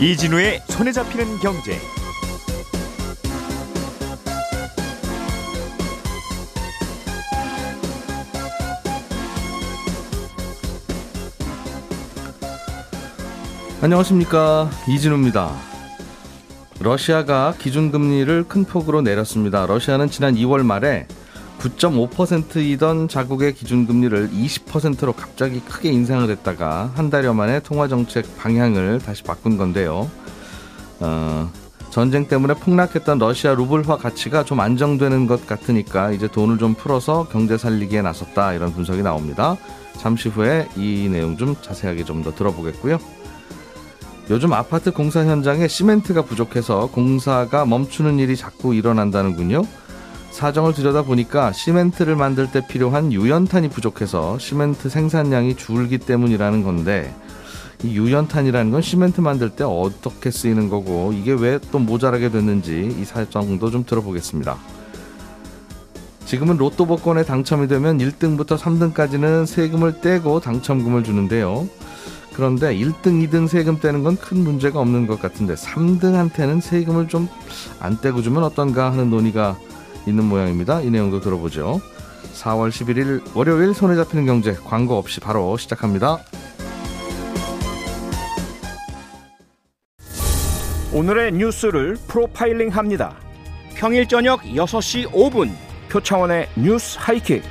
이진우의 손에 잡히는 경제. 안녕하십니까 이진우입니다. 러시아가 기준금리를 큰 폭으로 내렸습니다. 러시아는 지난 2월 말에 9.5%이던 자국의 기준금리를 20%로 갑자기 크게 인상을 했다가 한 달여 만에 통화정책 방향을 다시 바꾼 건데요. 어, 전쟁 때문에 폭락했던 러시아 루블화 가치가 좀 안정되는 것 같으니까 이제 돈을 좀 풀어서 경제 살리기에 나섰다 이런 분석이 나옵니다. 잠시 후에 이 내용 좀 자세하게 좀 더 들어보겠고요. 요즘 아파트 공사 현장에 시멘트가 부족해서 공사가 멈추는 일이 자꾸 일어난다는군요. 사정을 들여다보니까 시멘트를 만들 때 필요한 유연탄이 부족해서 시멘트 생산량이 줄기 때문이라는 건데 이 유연탄이라는 건 시멘트 만들 때 어떻게 쓰이는 거고 이게 왜 또 모자라게 됐는지 이 사정도 좀 들어보겠습니다. 지금은 로또 복권에 당첨이 되면 1등부터 3등까지는 세금을 떼고 당첨금을 주는데요. 그런데 1등, 2등 세금 떼는 건 큰 문제가 없는 것 같은데 3등한테는 세금을 좀 안 떼고 주면 어떤가 하는 논의가 있는 모양입니다. 이 내용도 들어보죠. 4월 11일 월요일 손에 잡히는 경제 광고 없이 바로 시작합니다. 오늘의 뉴스를 프로파일링 합니다. 평일 저녁 6시 5분 표창원의 뉴스 하이킥.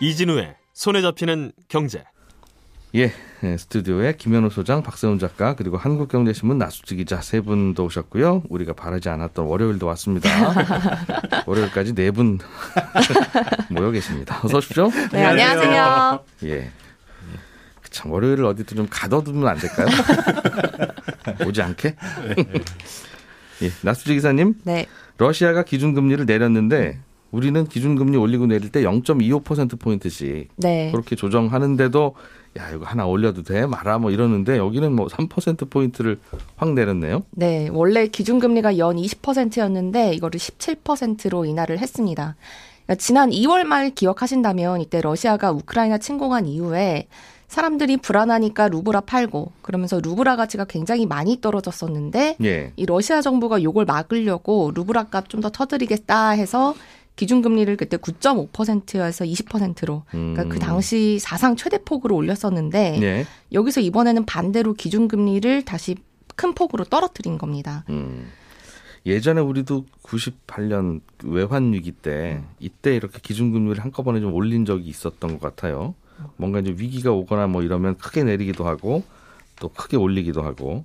이진우의 손에 잡히는 경제. 예, 예, 스튜디오에 김현우 소장, 박세훈 작가 그리고 한국경제신문 나수지 기자 세 분도 오셨고요. 우리가 바라지 않았던 월요일도 왔습니다. 월요일까지 네 분 모여 계십니다. 어서 오십시오. 네, 안녕하세요. 예. 참 월요일을 어디도 좀 가둬두면 안 될까요? 오지 않게? 예, 나수지 기사님. 네. 러시아가 기준금리를 내렸는데 우리는 기준금리 올리고 내릴 때 0.25% 포인트씩 네. 그렇게 조정하는데도 야 이거 하나 올려도 돼 말아 뭐 이러는데 여기는 뭐 3% 포인트를 확 내렸네요. 네. 원래 기준금리가 연 20%였는데 이거를 17%로 인하를 했습니다. 그러니까 지난 2월 말 기억하신다면 이때 러시아가 우크라이나 침공한 이후에 사람들이 불안하니까 루브라 팔고 그러면서 루브라 가치가 굉장히 많이 떨어졌었는데 예. 이 러시아 정부가 요걸 막으려고 루브라 값 좀 더 터드리겠다 해서 기준금리를 그때 9.5%에서 20%로 그러니까 음. 그 당시 사상 최대 폭으로 올렸었는데 예. 여기서 이번에는 반대로 기준금리를 다시 큰 폭으로 떨어뜨린 겁니다. 음. 예전에 우리도 98년 외환 위기 때 이때 이렇게 기준금리를 한꺼번에 좀 올린 적이 있었던 것 같아요. 뭔가 이제 위기가 오거나 뭐 이러면 크게 내리기도 하고 또 크게 올리기도 하고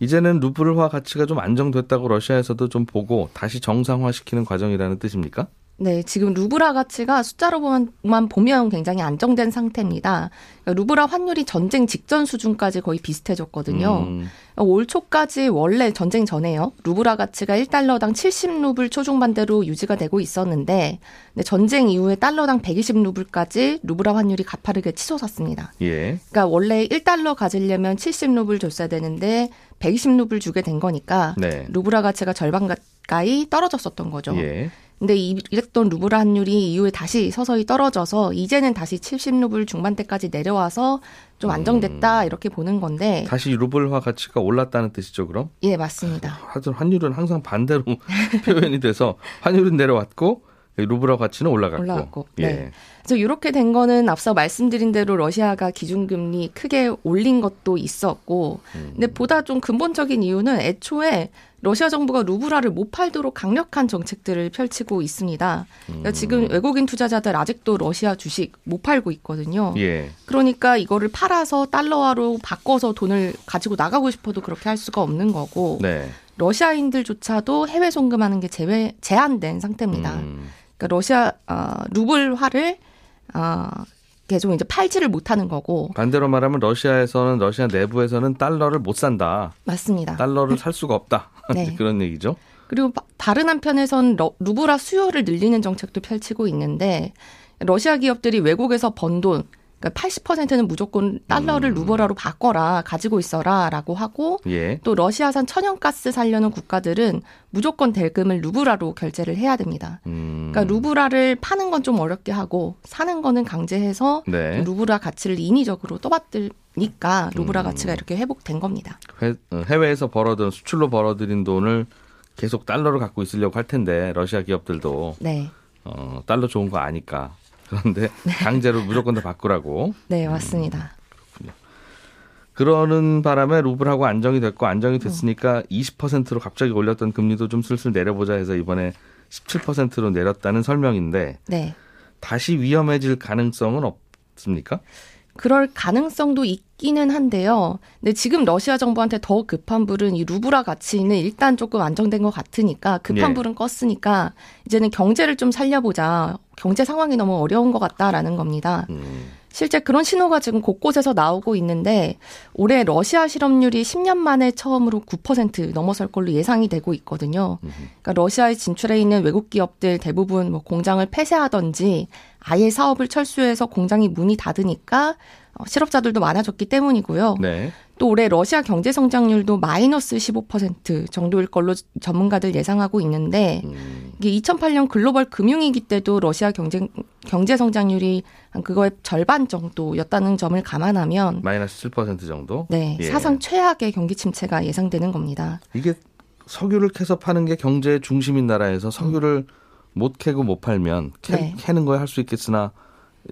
이제는 루블화 가치가 좀 안정됐다고 러시아에서도 좀 보고 다시 정상화시키는 과정이라는 뜻입니까? 네, 지금 루브라 가치가 숫자로만 보면 굉장히 안정된 상태입니다. 그러니까 루블화 환율이 전쟁 직전 수준까지 거의 비슷해졌거든요. 음, 올 초까지 원래 전쟁 전에요. 루블화 가치가 1달러당 70루블 초중반대로 유지가 되고 있었는데 전쟁 이후에 달러당 120루블까지 루블화 환율이 가파르게 치솟았습니다. 예. 그러니까 원래 1달러 가지려면 70루블 줬어야 되는데 120루블 주게 된 거니까 네. 루블화 가치가 절반 가까이 떨어졌었던 거죠. 예. 근데 이- 이랬던 루블화 환율이 이후에 다시 서서히 떨어져서 이제는 다시 70루블 중반대까지 내려와서 좀 안정됐다 이렇게 보는 건데 다시 루블화 가치가 올랐다는 뜻이죠, 그럼? 예 맞습니다. 하여튼 환율은 항상 반대로 표현이 돼서 환율은 내려왔고 루블화 가치는 올라갔고. 올라갔고, 예. 네. 그래서 이렇게 된 거는 앞서 말씀드린 대로 러시아가 기준금리 크게 올린 것도 있었고, 음. 근데 보다 좀 근본적인 이유는 애초에 러시아 정부가 루브라를 못 팔도록 강력한 정책들을 펼치고 있습니다. 그러니까 지금 외국인 투자자들 아직도 러시아 주식 못 팔고 있거든요. 예. 그러니까 이거를 팔아서 달러화로 바꿔서 돈을 가지고 나가고 싶어도 그렇게 할 수가 없는 거고, 네. 러시아인들조차도 해외 송금하는 게 제외, 제한된 상태입니다. 음. 그러니까 러시아 어, 루블화를 어, 계속 이제 팔지를 못하는 거고 반대로 말하면 러시아에서는 러시아 내부에서는 달러를 못 산다. 맞습니다. 달러를 살 수가 없다. 네. 그런 얘기죠. 그리고 바- 다른 한편에선 러- 루블화 수요를 늘리는 정책도 펼치고 있는데 러시아 기업들이 외국에서 번 돈 그러니까 80%는 무조건 달러를 음. 루블화로 바꿔라 가지고 있어라라고 하고 예. 또 러시아산 천연가스 살려는 국가들은 무조건 대금을 루블화로 결제를 해야 됩니다. 음. 그러니까 루블화를 파는 건 좀 어렵게 하고 사는 거는 강제해서 네. 루블화 가치를 인위적으로 떠받들니까 루블화 음. 가치가 이렇게 회복된 겁니다. 해, 어, 해외에서 벌어든 수출로 벌어들인 돈을 계속 달러를 갖고 있으려고 할 텐데 러시아 기업들도 네, 어, 달러 좋은 거 아니까 그런데 강제로 무조건 다 바꾸라고 네 맞습니다. 그러는 바람에 루블하고 안정이 됐고 안정이 됐으니까 20%로 갑자기 올렸던 금리도 좀 슬슬 내려보자 해서 이번에 17%로 내렸다는 설명인데 네. 다시 위험해질 가능성은 없습니까? 그럴 가능성도 있기는 한데요. 근데 지금 러시아 정부한테 더 급한 불은 이 루브라 가치는 일단 조금 안정된 것 같으니까 급한 예. 불은 껐으니까 이제는 경제를 좀 살려보자. 경제 상황이 너무 어려운 것 같다라는 겁니다. 음, 실제 그런 신호가 지금 곳곳에서 나오고 있는데 올해 러시아 실업률이 10년 만에 처음으로 9% 넘어설 걸로 예상이 되고 있거든요. 그러니까 러시아에 진출해 있는 외국 기업들 대부분 뭐 공장을 폐쇄하던지 아예 사업을 철수해서 공장이 문이 닫으니까 어, 실업자들도 많아졌기 때문이고요. 네. 또 올해 러시아 경제 성장률도 마이너스 15% 정도일 걸로 전문가들 예상하고 있는데 음, 이게 2008년 글로벌 금융위기 때도 러시아 경제 경제 성장률이 한 그거의 절반 정도였다는 점을 감안하면 마이너스 7% 정도. 네, 예. 사상 최악의 경기 침체가 예상되는 겁니다. 이게 석유를 캐서 파는 게 경제의 중심인 나라에서 석유를 못 캐고 못 팔면 캐, 네. 캐는 거에 할수 있겠으나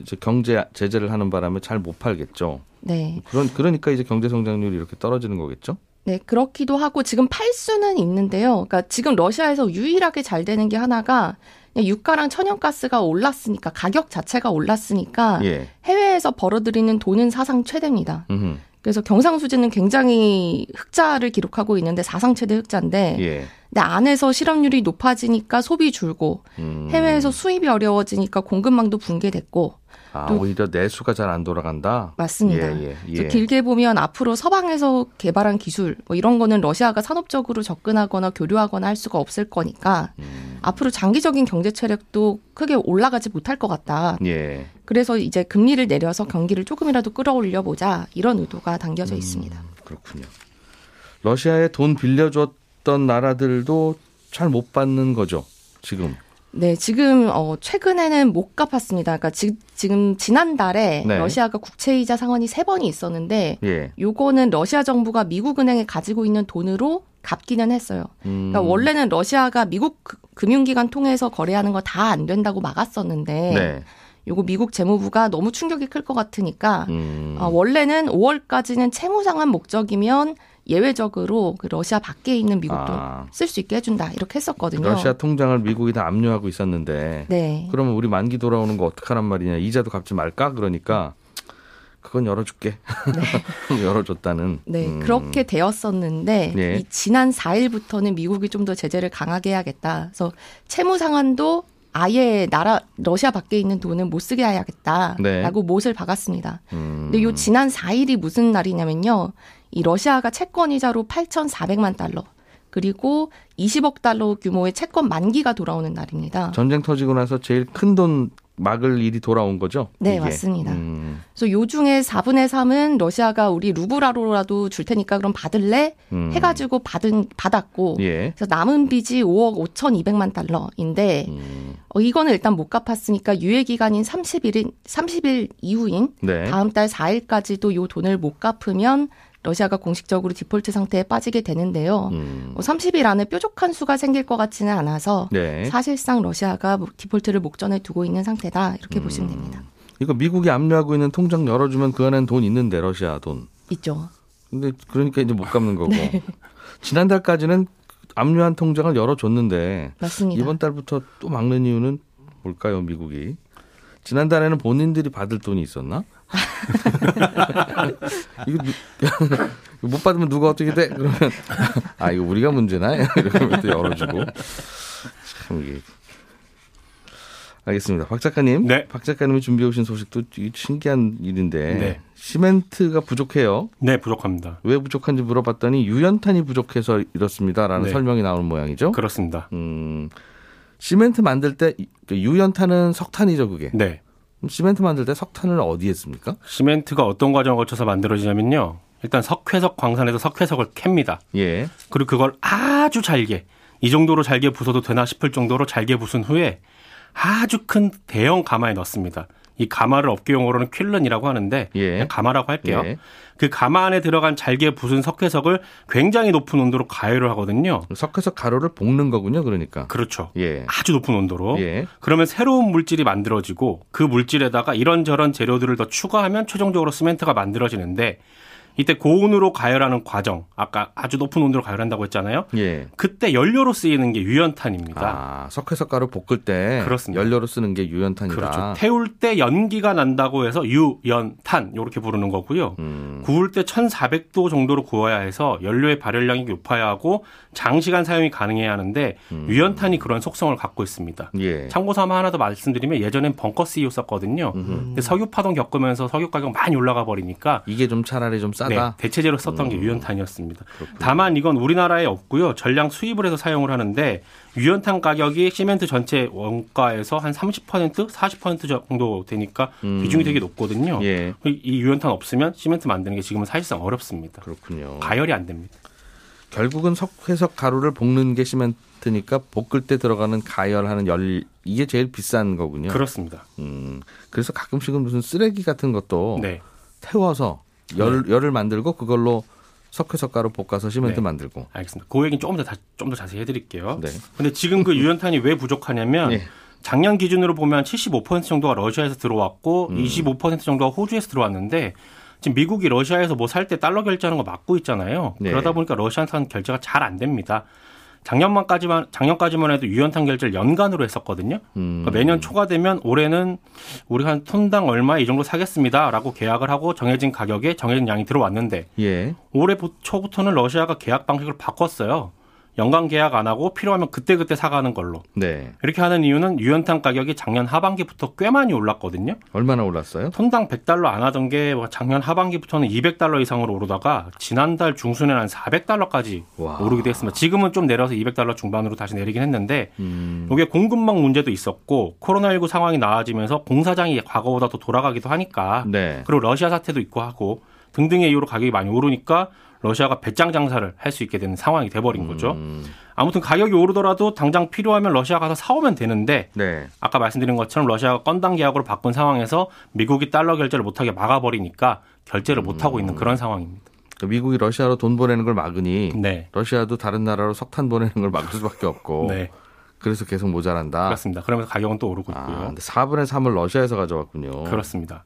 이제 경제 제재를 하는 바람에 잘 못 팔겠죠. 네. 그런 그러니까 이제 경제 성장률이 이렇게 떨어지는 거겠죠. 네, 그렇기도 하고 지금 팔 수는 있는데요. 그러니까 지금 러시아에서 유일하게 잘 되는 게 하나가 유가랑 천연가스가 올랐으니까 가격 자체가 올랐으니까 예. 해외에서 벌어들이는 돈은 사상 최대입니다. 음흠. 그래서 경상수지는 굉장히 흑자를 기록하고 있는데 사상 최대 흑자인데 예. 근데 안에서 실업률이 높아지니까 소비 줄고 음. 해외에서 수입이 어려워지니까 공급망도 붕괴됐고 아, 또- 오히려 내수가 잘 안 돌아간다. 맞습니다. 예, 예, 예. 길게 보면 앞으로 서방에서 개발한 기술 뭐 이런 거는 러시아가 산업적으로 접근하거나 교류하거나 할 수가 없을 거니까 음. 앞으로 장기적인 경제 체력도 크게 올라가지 못할 것 같다. 예. 그래서 이제 금리를 내려서 경기를 조금이라도 끌어올려 보자 이런 의도가 담겨져 있습니다. 그렇군요. 러시아에 돈 빌려줬 던 나라들도 잘 못 받는 거죠. 지금. 네, 지금 어 최근에는 못 갚았습니다. 그러니까 지, 지금 지난달에 네. 러시아가 국채이자 상환이 세 번이 있었는데 예. 요거는 러시아 정부가 미국 은행에 가지고 있는 돈으로 갚기는 했어요. 음. 그러니까 원래는 러시아가 미국 그- 금융기관 통해서 거래하는 거 다 안 된다고 막았었는데 네. 요거 미국 재무부가 너무 충격이 클 것 같으니까 음. 어, 원래는 5월까지는 채무 상환 목적이면 예외적으로 그 러시아 밖에 있는 미국도 아. 쓸수 있게 해준다 이렇게 했었거든요. 러시아 통장을 미국이 다 압류하고 있었는데 네. 그러면 우리 만기 돌아오는 거 어떡하란 말이냐 이자도 갚지 말까 그러니까 그건 열어줄게 열어줬다는 네, 음. 그렇게 되었었는데 예. 이 지난 4일부터는 미국이 좀 더 제재를 강하게 해야겠다. 그래서 채무 상환도 아예 나라 러시아 밖에 있는 돈은 못 쓰게 해야겠다라고 네. 못을 박았습니다. 음. 근데 요 지난 4일이 무슨 날이냐면요. 이 러시아가 채권 이자로 8,400만 달러 그리고 20억 달러 규모의 채권 만기가 돌아오는 날입니다. 전쟁 터지고 나서 제일 큰 돈 막을 일이 돌아온 거죠? 네, 이게. 맞습니다. 음. 그래서 요 중에 4분의 3은 러시아가 우리 루브라로라도 줄 테니까 그럼 받을래? 음. 해가지고 받은 받았고 예. 그래서 남은 빚이 5억 5,200만 달러인데 음. 어, 이거는 일단 못 갚았으니까 유예 기간인 30일인 30일 이후인 네. 다음 달 4일까지도 요 돈을 못 갚으면 러시아가 공식적으로 디폴트 상태에 빠지게 되는데요. 음. 뭐 30일 안에 뾰족한 수가 생길 것 같지는 않아서 네. 사실상 러시아가 뭐 디폴트를 목전에 두고 있는 상태다 이렇게 보시면 됩니다. 이거 미국이 압류하고 있는 통장 열어주면 그 안엔 돈 있는데 러시아 돈. 있죠. 근데 그러니까 이제 못 갚는 거고. 네. 지난달까지는 압류한 통장을 열어줬는데 맞습니다. 이번 달부터 또 막는 이유는 뭘까요, 미국이? 지난달에는 본인들이 받을 돈이 있었나? 이거 누- 못 받으면 누가 어떻게 돼? 그러면 아 이거 우리가 문제나? 이러면 또 열어주고 참 이게 알겠습니다. 박 작가님, 네. 박 작가님이 준비해 오신 소식도 이 신기한 일인데 네. 시멘트가 부족해요. 네, 부족합니다. 왜 부족한지 물어봤더니 유연탄이 부족해서 이렇습니다라는 네. 설명이 나오는 모양이죠. 그렇습니다. 음, 시멘트 만들 때 이- 그 유연탄은 석탄이죠, 그게. 네. 시멘트 만들 때 석탄을 어디에 씁니까? 시멘트가 어떤 과정을 거쳐서 만들어지냐면요. 일단 석회석 광산에서 석회석을 캡니다. 예. 그리고 그걸 아주 잘게 이 정도로 잘게 부숴도 되나 싶을 정도로 잘게 부순 후에 아주 큰 대형 가마에 넣습니다. 이 가마를 업계 용어로는 퀼런이라고 하는데 예. 그냥 가마라고 할게요. 예. 그 가마 안에 들어간 잘게 부순 석회석을 굉장히 높은 온도로 가열을 하거든요. 석회석 가루를 볶는 거군요. 그러니까. 그렇죠. 예. 아주 높은 온도로. 예. 그러면 새로운 물질이 만들어지고 그 물질에다가 이런저런 재료들을 더 추가하면 최종적으로 시멘트가 만들어지는데 이때 고온으로 가열하는 과정, 아까 아주 높은 온도로 가열한다고 했잖아요. 예. 그때 연료로 쓰이는 게 유연탄입니다. 아, 석회석 가루 볶을 때 그렇습니다. 연료로 쓰는 게 유연탄이다. 그렇죠. 태울 때 연기가 난다고 해서 유연탄 이렇게 부르는 거고요. 음. 구울 때 1,400도 정도로 구워야 해서 연료의 발열량이 높아야 하고 장시간 사용이 가능해야 하는데 음. 유연탄이 그런 속성을 갖고 있습니다. 예. 참고삼아 하나 더 말씀드리면 예전엔 벙커 CU 썼거든요. 근데 석유 파동 겪으면서 석유 가격 많이 올라가 버리니까 이게 좀 차라리 좀 네, 싸다. 대체제로 썼던 게 유연탄이었습니다. 다만 이건 우리나라에 없고요. 전량 수입을 해서 사용을 하는데 유연탄 가격이 시멘트 전체 원가에서 한 30% 40% 정도 되니까 비중이 되게 높거든요. 예. 이- 이 유연탄 없으면 시멘트 만드는 게 지금은 사실상 어렵습니다. 그렇군요. 가열이 안 됩니다. 결국은 석회석 가루를 볶는 게 시멘트니까 볶을 때 들어가는 가열하는 열 이게 제일 비싼 거군요. 그렇습니다. 음. 그래서 가끔씩은 무슨 쓰레기 같은 것도 네. 태워서 열 열을 만들고 그걸로 석회석 가루 볶아서 시멘트 네. 만들고. 알겠습니다. 그 얘기는 조금 더 좀 더 자세히 해드릴게요. 네. 근데 지금 그 유연탄이 왜 부족하냐면 예. 작년 기준으로 보면 75% 정도가 러시아에서 들어왔고 음. 25% 정도가 호주에서 들어왔는데 지금 미국이 러시아에서 뭐 살 때 달러 결제하는 거 막고 있잖아요. 네. 그러다 보니까 러시아산 결제가 잘 안 됩니다. 작년만까지만 작년까지만 해도 유연탄 결제를 연간으로 했었거든요. 음. 그러니까 매년 초가 되면 올해는 우리 한 톤당 얼마 이 정도 사겠습니다라고 계약을 하고 정해진 가격에 정해진 양이 들어왔는데 예. 올해 보- 초부터는 러시아가 계약 방식을 바꿨어요. 연간 계약 안 하고 필요하면 그때그때 사가는 걸로. 네. 이렇게 하는 이유는 유연탄 가격이 작년 하반기부터 꽤 많이 올랐거든요. 얼마나 올랐어요? 톤당 100달러 안 하던 게뭐 작년 하반기부터는 200달러 이상으로 오르다가 지난달 중순에는 한 400달러까지 와. 오르기도 했습니다. 지금은 좀 내려서 200달러 중반으로 다시 내리긴 했는데 음. 이게 공급망 문제도 있었고 코로나19 상황이 나아지면서 공사장이 과거보다 더 돌아가기도 하니까 네. 그리고 러시아 사태도 있고 하고 등등의 이유로 가격이 많이 오르니까 러시아가 배짱 장사를 할 수 있게 되는 상황이 돼버린 거죠. 음. 아무튼 가격이 오르더라도 당장 필요하면 러시아 가서 사오면 되는데 네. 아까 말씀드린 것처럼 러시아가 건당 계약으로 바꾼 상황에서 미국이 달러 결제를 못하게 막아버리니까 결제를 못하고 있는 그런 상황입니다. 그러니까 미국이 러시아로 돈 보내는 걸 막으니 네. 러시아도 다른 나라로 석탄 보내는 걸 막을 수밖에 없고 네. 그래서 계속 모자란다. 그렇습니다. 그러면서 가격은 또 오르고 아, 있고요. 근데 4분의 3을 러시아에서 가져왔군요. 그렇습니다.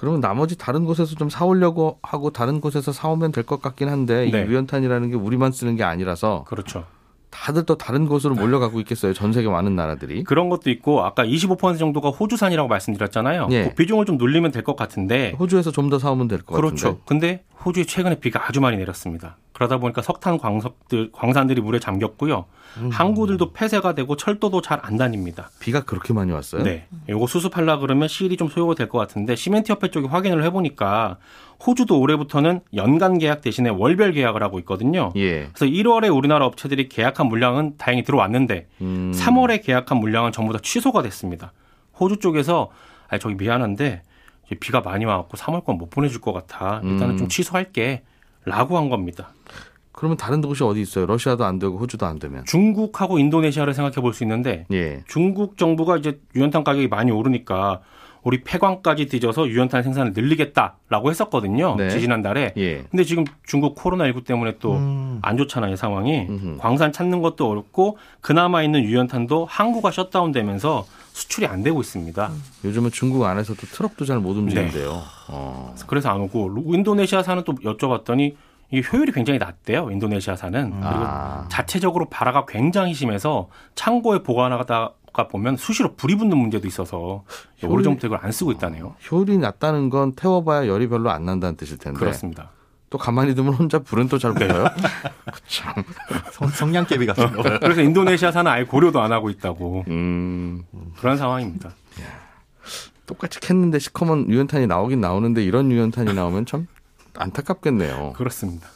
그러면 나머지 다른 곳에서 좀 사오려고 하고 다른 곳에서 사오면 될 것 같긴 한데 네. 이 유연탄이라는 게 우리만 쓰는 게 아니라서 그렇죠. 다들 또 다른 곳으로 몰려가고 있겠어요. 전 세계 많은 나라들이. 그런 것도 있고 아까 25% 정도가 호주산이라고 말씀드렸잖아요. 예. 그 비중을 좀 늘리면 될 것 같은데 호주에서 좀 더 사오면 될것 그렇죠. 같은데. 근데 호주에 최근에 비가 아주 많이 내렸습니다. 그러다 보니까 석탄 광석들 광산들이 물에 잠겼고요. 음. 항구들도 폐쇄가 되고 철도도 잘 안 다닙니다. 비가 그렇게 많이 왔어요? 네. 요거 수습하려 그러면 시일이 좀 소요가 될 것 같은데 시멘트 협회 쪽에 확인을 해보니까 호주도 올해부터는 연간 계약 대신에 월별 계약을 하고 있거든요. 예. 그래서 1월에 우리나라 업체들이 계약한 물량은 다행히 들어왔는데 음. 3월에 계약한 물량은 전부 다 취소가 됐습니다. 호주 쪽에서 아 저기 미안한데 비가 많이 와갖고 3월 건못 보내줄 것 같아. 일단은 음. 좀 취소할게. 라고 한 겁니다. 그러면 다른 곳이 어디 있어요? 러시아도 안 되고 호주도 안 되면. 중국하고 인도네시아를 생각해 볼 수 있는데 예. 중국 정부가 이제 유연탄 가격이 많이 오르니까 우리 폐광까지 뒤져서 유연탄 생산을 늘리겠다라고 했었거든요. 네. 지지난달에. 예. 근데 지금 중국 코로나19 때문에 또안 좋잖아요, 상황이. 음흠. 광산 찾는 것도 어렵고 그나마 있는 유연탄도 항구가 셧다운되면서 수출이 안 되고 있습니다. 요즘은 중국 안에서도 트럭도 잘 못 움직인대요. 네. 어. 그래서 안 오고 루- 인도네시아산은 또 여쭤봤더니 이게 효율이 굉장히 낮대요. 인도네시아산은. 그리고 아. 자체적으로 발화가 굉장히 심해서 창고에 보관하다 가 보면 수시로 불이 붙는 문제도 있어서 오래전부터 이걸 안 쓰고 있다네요. 효율이 낮다는 건 태워봐야 열이 별로 안 난다는 뜻일 텐데. 그렇습니다. 또 가만히 두면 혼자 불은 또잘 붙어요. 성, 성냥개비 같은 거. 그래서 인도네시아산은 아예 고려도 안 하고 있다고 음. 그런 상황입니다. 똑같이 캤는데 시커먼 유연탄이 나오긴 나오는데 이런 유연탄이 나오면 참 안타깝겠네요. 그렇습니다.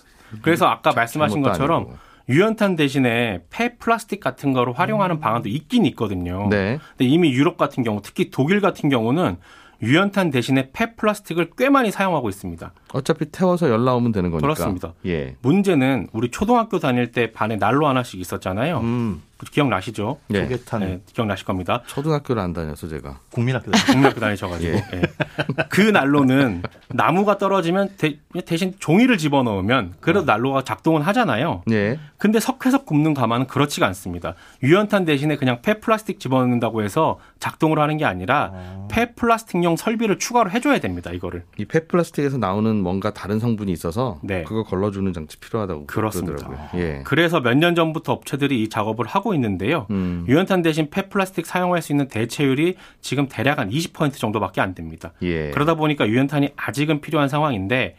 그래서 아까 말씀하신 것처럼 아니고. 유연탄 대신에 폐 플라스틱 같은 거를 활용하는 방안도 있긴 있거든요. 네. 근데 이미 유럽 같은 경우, 특히 독일 같은 경우는 유연탄 대신에 폐 플라스틱을 꽤 많이 사용하고 있습니다. 어차피 태워서 열 나오면 되는 거니까. 그렇습니다. 예. 문제는 우리 초등학교 다닐 때 반에 난로 하나씩 있었잖아요. 음, 기억나시죠? 예. 소개탄 네, 기억나실 겁니다. 초등학교를 안 다녀서 제가. 국민학교 다녔 국민학교 다니셔가지고 예. 예. 그 난로는 나무가 떨어지면 대, 신 종이를 집어넣으면 그래도 난로가 작동은 하잖아요. 예. 근데 석회석 굽는 가마는 그렇지가 않습니다. 유연탄 대신에 그냥 폐 플라스틱 집어넣는다고 해서 작동을 하는 게 아니라 폐 플라스틱용 설비를 추가로 해줘야 됩니다. 이거를. 이 폐플라스틱에서 나오는 뭔가 다른 성분이 있어서 네. 그거 걸러주는 장치 필요하다고 그렇습니다. 그러더라고요. 예. 그래서 몇 년 전부터 업체들이 이 작업을 하고 있는데요. 음. 유연탄 대신 폐 플라스틱 사용할 수 있는 대체율이 지금 대략 한 20% 정도밖에 안 됩니다. 예. 그러다 보니까 유연탄이 아직은 필요한 상황인데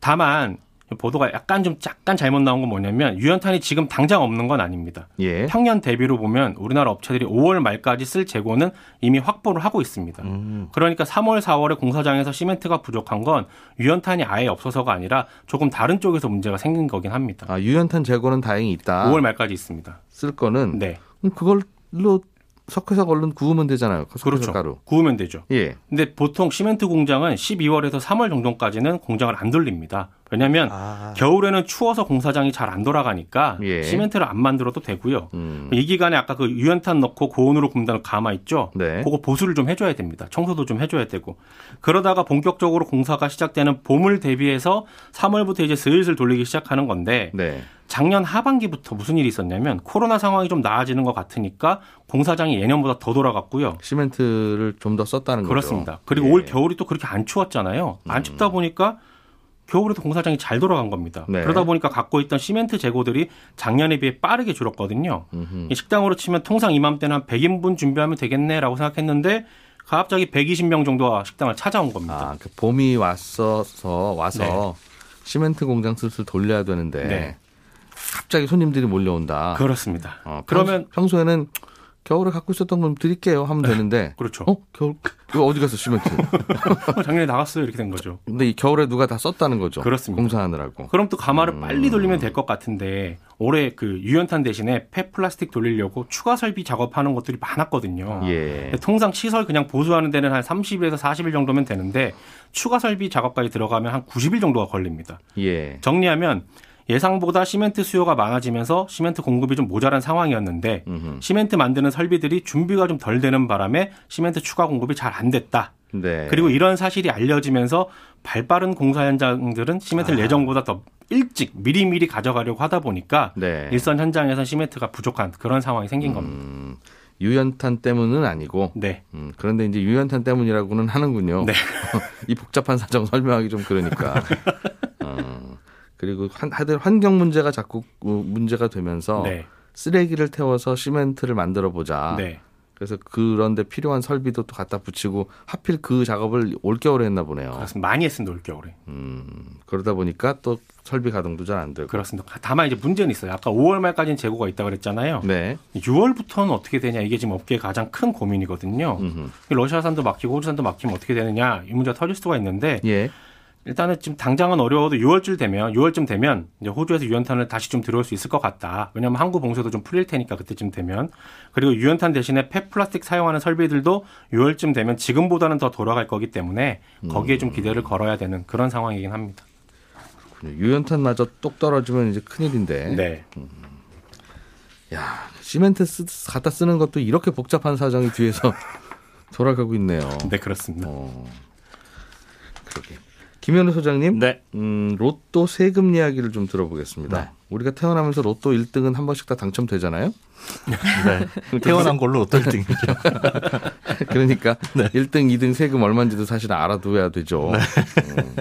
다만 보도가 약간 좀 약간 잘못 나온 건 뭐냐면 유연탄이 지금 당장 없는 건 아닙니다. 예. 평년 대비로 보면 우리나라 업체들이 5월 말까지 쓸 재고는 이미 확보를 하고 있습니다. 음. 그러니까 3월, 4월에 공사장에서 시멘트가 부족한 건 유연탄이 아예 없어서가 아니라 조금 다른 쪽에서 문제가 생긴 거긴 합니다. 아, 유연탄 재고는 다행히 있다. 5월 말까지 있습니다. 쓸 거는 네. 그럼 그걸로 석회석 얼른 구우면 되잖아요. 그렇죠. 가루. 구우면 되죠. 예. 근데 보통 시멘트 공장은 12월에서 3월 정도까지는 공장을 안 돌립니다. 왜냐하면 아, 겨울에는 추워서 공사장이 잘 안 돌아가니까 예. 시멘트를 안 만들어도 되고요. 음. 이 기간에 아까 그 유연탄 넣고 고온으로 굽는다는 가마 있죠? 네. 그거 보수를 좀 해줘야 됩니다. 청소도 좀 해줘야 되고. 그러다가 본격적으로 공사가 시작되는 봄을 대비해서 3월부터 이제 슬슬 돌리기 시작하는 건데 네. 작년 하반기부터 무슨 일이 있었냐면 코로나 상황이 좀 나아지는 것 같으니까 공사장이 예년보다 더 돌아갔고요. 시멘트를 좀 더 썼다는 거죠. 그렇습니다. 그리고 예. 올 겨울이 또 그렇게 안 추웠잖아요. 안 춥다 보니까 겨울에도 공사장이 잘 돌아간 겁니다. 네. 그러다 보니까 갖고 있던 시멘트 재고들이 작년에 비해 빠르게 줄었거든요. 음흠. 이 식당으로 치면 통상 이맘때는 한 100인분 준비하면 되겠네라고 생각했는데 갑자기 120명 정도가 식당을 찾아온 겁니다. 아, 그 봄이 왔어서 와서 네. 시멘트 공장 슬슬 돌려야 되는데 네. 갑자기 손님들이 몰려온다. 그렇습니다. 어, 그러면 평소, 에는 겨울에 갖고 있었던 건 드릴게요 하면 되는데 그렇죠. 어 겨울 이거 어디 갔어 시멘트? 작년에 나갔어요 이렇게 된 거죠. 근데 이 겨울에 누가 다 썼다는 거죠. 그렇습니다. 공사하느라고. 그럼 또 가마를 음. 빨리 돌리면 될 것 같은데 올해 그 유연탄 대신에 폐 플라스틱 돌리려고 추가 설비 작업하는 것들이 많았거든요. 예. 통상 시설 그냥 보수하는 데는 한 30일에서 40일 정도면 되는데 추가 설비 작업까지 들어가면 한 90일 정도가 걸립니다. 예. 정리하면 예상보다 시멘트 수요가 많아지면서 시멘트 공급이 좀 모자란 상황이었는데 음흠. 시멘트 만드는 설비들이 준비가 좀 덜 되는 바람에 시멘트 추가 공급이 잘 안 됐다. 네. 그리고 이런 사실이 알려지면서 발빠른 공사 현장들은 시멘트를 예정보다 더 일찍 미리미리 가져가려고 하다 보니까 네. 일선 현장에선 시멘트가 부족한 그런 상황이 생긴 겁니다. 음, 유연탄 때문은 아니고 네. 음, 그런데 이제 유연탄 때문이라고는 하는군요. 네. 이 복잡한 사정 설명하기 좀 그러니까. 어, 그리고 한, 하여튼 환경 문제가 자꾸 어, 문제가 되면서 네. 쓰레기를 태워서 시멘트를 만들어 보자. 네. 그래서 그런데 필요한 설비도 또 갖다 붙이고 하필 그 작업을 올겨울에 했나 보네요. 그렇습니다. 많이 했습니다, 올겨울에. 음, 그러다 보니까 또 설비 가동도 잘 안 되고. 그렇습니다. 다만 이제 문제는 있어요. 아까 5월 말까지는 재고가 있다 그랬잖아요. 네. 6월부터는 어떻게 되냐 이게 지금 업계의 가장 큰 고민이거든요. 음흠. 러시아산도 막히고 호주산도 막히면 어떻게 되느냐 이 문제가 터질 수가 있는데 예. 일단은 지금 당장은 어려워도 6월쯤 되면 6월쯤 되면 이제 호주에서 유연탄을 다시 좀 들어올 수 있을 것 같다. 왜냐하면 항구 봉쇄도 좀 풀릴 테니까 그때쯤 되면 그리고 유연탄 대신에 폐 플라스틱 사용하는 설비들도 6월쯤 되면 지금보다는 더 돌아갈 거기 때문에 거기에 좀 기대를 걸어야 되는 그런 상황이긴 합니다. 유연탄마저 똑 떨어지면 이제 큰일인데. 네. 야, 시멘트 쓰, 갖다 쓰는 것도 이렇게 복잡한 사정이 뒤에서 돌아가고 있네요. 네 그렇습니다. 어, 그러게. 김현우 소장님, 네. 음, 로또 세금 이야기를 좀 들어보겠습니다. 네. 우리가 태어나면서 로또 1등은 한 번씩 다 당첨되잖아요. 네. 태어난 걸로 어떨 등이죠. 그러니까 1등, 2등 세금 얼마인지도 사실 알아둬야 되죠. 음,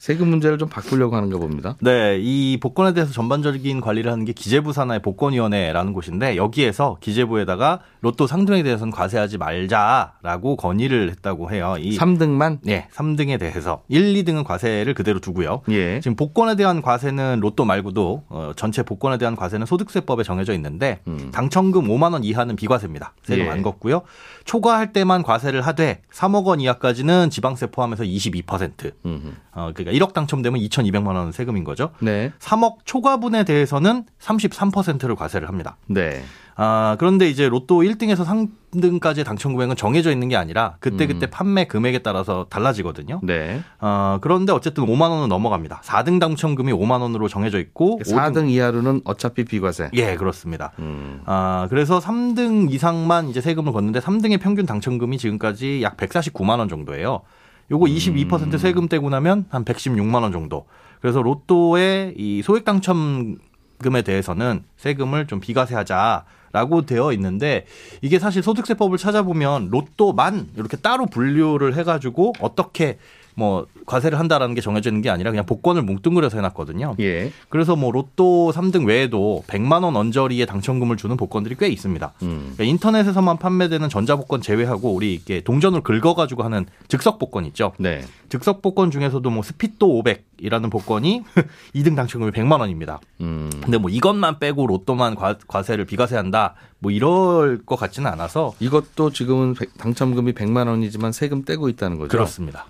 세금 문제를 좀 바꾸려고 하는가 봅니다. 네, 이 복권에 대해서 전반적인 관리를 하는 게 기재부 산하의 복권위원회라는 곳인데 여기에서 기재부에다가 로또 상등에 대해서는 과세하지 말자라고 건의를 했다고 해요. 이 3등만? 예, 3등에 대해서 1, 2등은 과세를 그대로 두고요. 예. 지금 복권에 대한 과세는 로또 말고도 어, 전체 복권에 대한 과세는 소득세법에 정해져 있는데 음. 당첨금 5만 원 이하는 비과세입니다. 세금 예. 안 걷고요. 초과할 때만 과세를 하되 3억 원 이하까지는 지방세 포함해서 22%. 음흠. 어, 그러니까 1억 당첨되면 2,200만 원 세금인 거죠. 네. 3억 초과분에 대해서는 33%를 과세를 합니다. 네. 아, 그런데 이제 로또 1등에서 3등까지의 당첨 금액은 정해져 있는 게 아니라 그때그때 음. 판매 금액에 따라서 달라지거든요. 네. 아, 그런데 어쨌든 5만 원은 넘어갑니다. 4등 당첨금이 5만 원으로 정해져 있고 4등 이하로는 어차피 비과세. 예, 그렇습니다. 음. 아, 그래서 3등 이상만 이제 세금을 걷는데 3등의 평균 당첨금이 지금까지 약 149만 원 정도예요. 요거 22% 세금 떼고 나면 한 116만 원 정도. 그래서 로또의 이 소액 당첨금에 대해서는 세금을 좀 비과세하자 라고 되어 있는데 이게 사실 소득세법을 찾아보면 로또만 이렇게 따로 분류를 해가지고 어떻게 뭐 과세를 한다라는 게 정해져 있는 게 아니라 그냥 복권을 뭉뚱그려서 해놨거든요. 예. 그래서 뭐 로또 3등 외에도 100만 원 언저리의 당첨금을 주는 복권들이 꽤 있습니다. 음. 그러니까 인터넷에서만 판매되는 전자복권 제외하고 우리 이게 동전을 긁어가지고 하는 즉석 복권 있죠. 네. 즉석 복권 중에서도 뭐 스피또 500이라는 복권이 2등 당첨금이 100만 원입니다. 음. 근데 뭐 이것만 빼고 로또만 과, 과세를 비과세한다 뭐 이럴 것 같지는 않아서 이것도 지금은 백- 당첨금이 100만 원이지만 세금 떼고 있다는 거죠. 그렇습니다.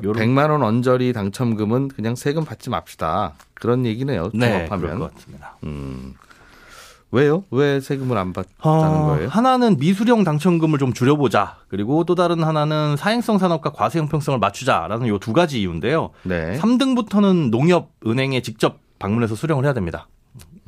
그러니까 요런- 100만 원 언저리 당첨금은 그냥 세금 받지 맙시다. 그런 얘기네요. 네, 종합하면. 것 같습니다. 음. 왜요? 왜 세금을 안 받다는 어, 거예요? 하나는 미수령 당첨금을 좀 줄여보자. 그리고 또 다른 하나는 사행성 산업과 과세 형평성을 맞추자라는 요 두 가지 이유인데요. 네. 3등부터는 농협 은행에 직접 방문해서 수령을 해야 됩니다.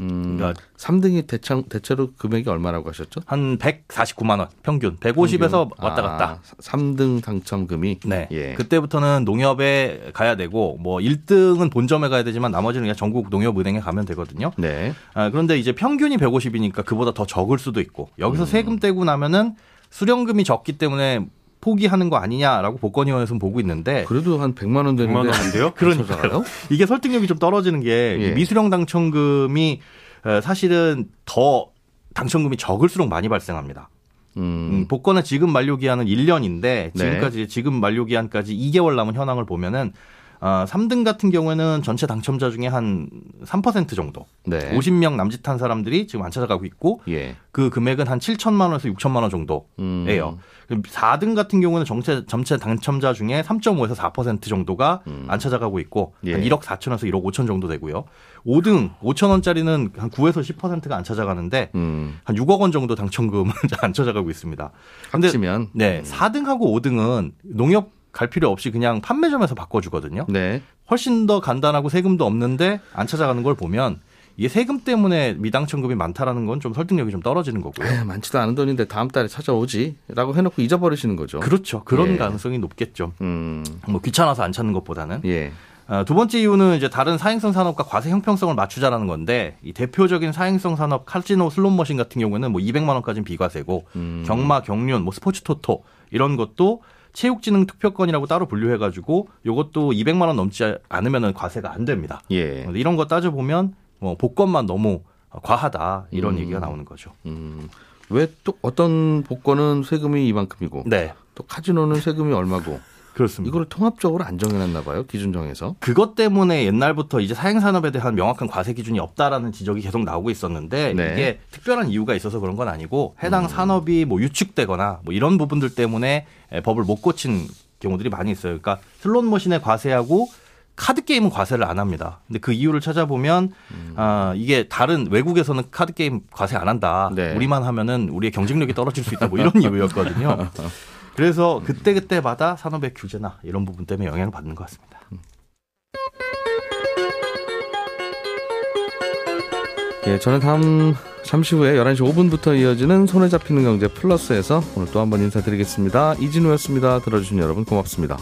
음, 그러니까 3등이 대창, 대체로 금액이 얼마라고 하셨죠? 한 149만 원 평균 150에서 평균. 왔다 갔다. 아, 3등 당첨금이 네. 예. 그때부터는 농협에 가야 되고 뭐 1등은 본점에 가야 되지만 나머지는 그냥 전국 농협 은행에 가면 되거든요. 네. 아, 그런데 이제 평균이 150이니까 그보다 더 적을 수도 있고 여기서 음. 세금 떼고 나면은 수령금이 적기 때문에 포기하는 거 아니냐라고 복권위원회에서는 보고 있는데 그래도 한 100만 원 되는데 100만 원인데요? 그러니까요. 이게 설득력이 좀 떨어지는 게 예. 미수령 당첨금이 어, 사실은 더 당첨금이 적을수록 많이 발생합니다. 음, 음. 복권의 지금 만료 기한은 1년인데 네. 지금까지 지금 만료 기한까지 2개월 남은 현황을 보면은 아, 3등 같은 경우에는 전체 당첨자 중에 한 3% 정도, 네. 50명 남짓한 사람들이 지금 안 찾아가고 있고 예. 그 금액은 한 7천만 원에서 6천만 원 정도예요. 음. 4등 같은 경우는 전체 전체 당첨자 중에 3.5에서 4% 정도가 음. 안 찾아가고 있고 예. 한 1억 4천에서 1억 5천 정도 되고요. 5등 5천 원짜리는 한 9에서 10%가 안 찾아가는데 음. 한 6억 원 정도 당첨금은 안 찾아가고 있습니다. 근데 합치면 네, 4등하고 5등은 농협 갈 필요 없이 그냥 판매점에서 바꿔주거든요. 네. 훨씬 더 간단하고 세금도 없는데 안 찾아가는 걸 보면 이게 세금 때문에 미당첨금이 많다라는 건 좀 설득력이 좀 떨어지는 거고요. 에이, 많지도 않은 돈인데 다음 달에 찾아오지라고 해놓고 잊어버리시는 거죠. 그렇죠. 그런 예. 가능성이 높겠죠. 음. 뭐 귀찮아서 안 찾는 것보다는. 예. 아, 두 번째 이유는 이제 다른 사행성 산업과 과세 형평성을 맞추자라는 건데 이 대표적인 사행성 산업 카지노 슬롯머신 같은 경우는 뭐 200만 원까지는 비과세고 음. 경마, 경륜, 뭐 스포츠 토토 이런 것도 체육진흥 투표권이라고 따로 분류해가지고 요것도 200만 원 넘지 않으면은 과세가 안 됩니다. 예. 이런 거 따져 보면 뭐 복권만 너무 과하다 이런 음. 얘기가 나오는 거죠. 음. 왜 또 어떤 복권은 세금이 이만큼이고 네, 또 카지노는 세금이 얼마고 그렇습니다. 이거를 통합적으로 안 정해놨나 봐요 기준 정해서. 그것 때문에 옛날부터 이제 사행 산업에 대한 명확한 과세 기준이 없다라는 지적이 계속 나오고 있었는데 네. 이게 특별한 이유가 있어서 그런 건 아니고 해당 음. 산업이 뭐 위축되거나 뭐 이런 부분들 때문에 에, 법을 못 고친 경우들이 많이 있어요. 그러니까 슬롯 머신에 과세하고 카드 게임은 과세를 안 합니다. 근데 그 이유를 찾아보면 음. 아 이게 다른 외국에서는 카드 게임 과세 안 한다. 네. 우리만 하면은 우리의 경쟁력이 떨어질 수 있다. 뭐 이런 이유였거든요. 그래서 그때 그때마다 산업의 규제나 이런 부분 때문에 영향을 받는 것 같습니다. 예, 저는 다음 잠시 후에 11시 5분부터 이어지는 손에 잡히는 경제 플러스에서 오늘 또 한번 인사드리겠습니다. 이진우였습니다. 들어주신 여러분 고맙습니다.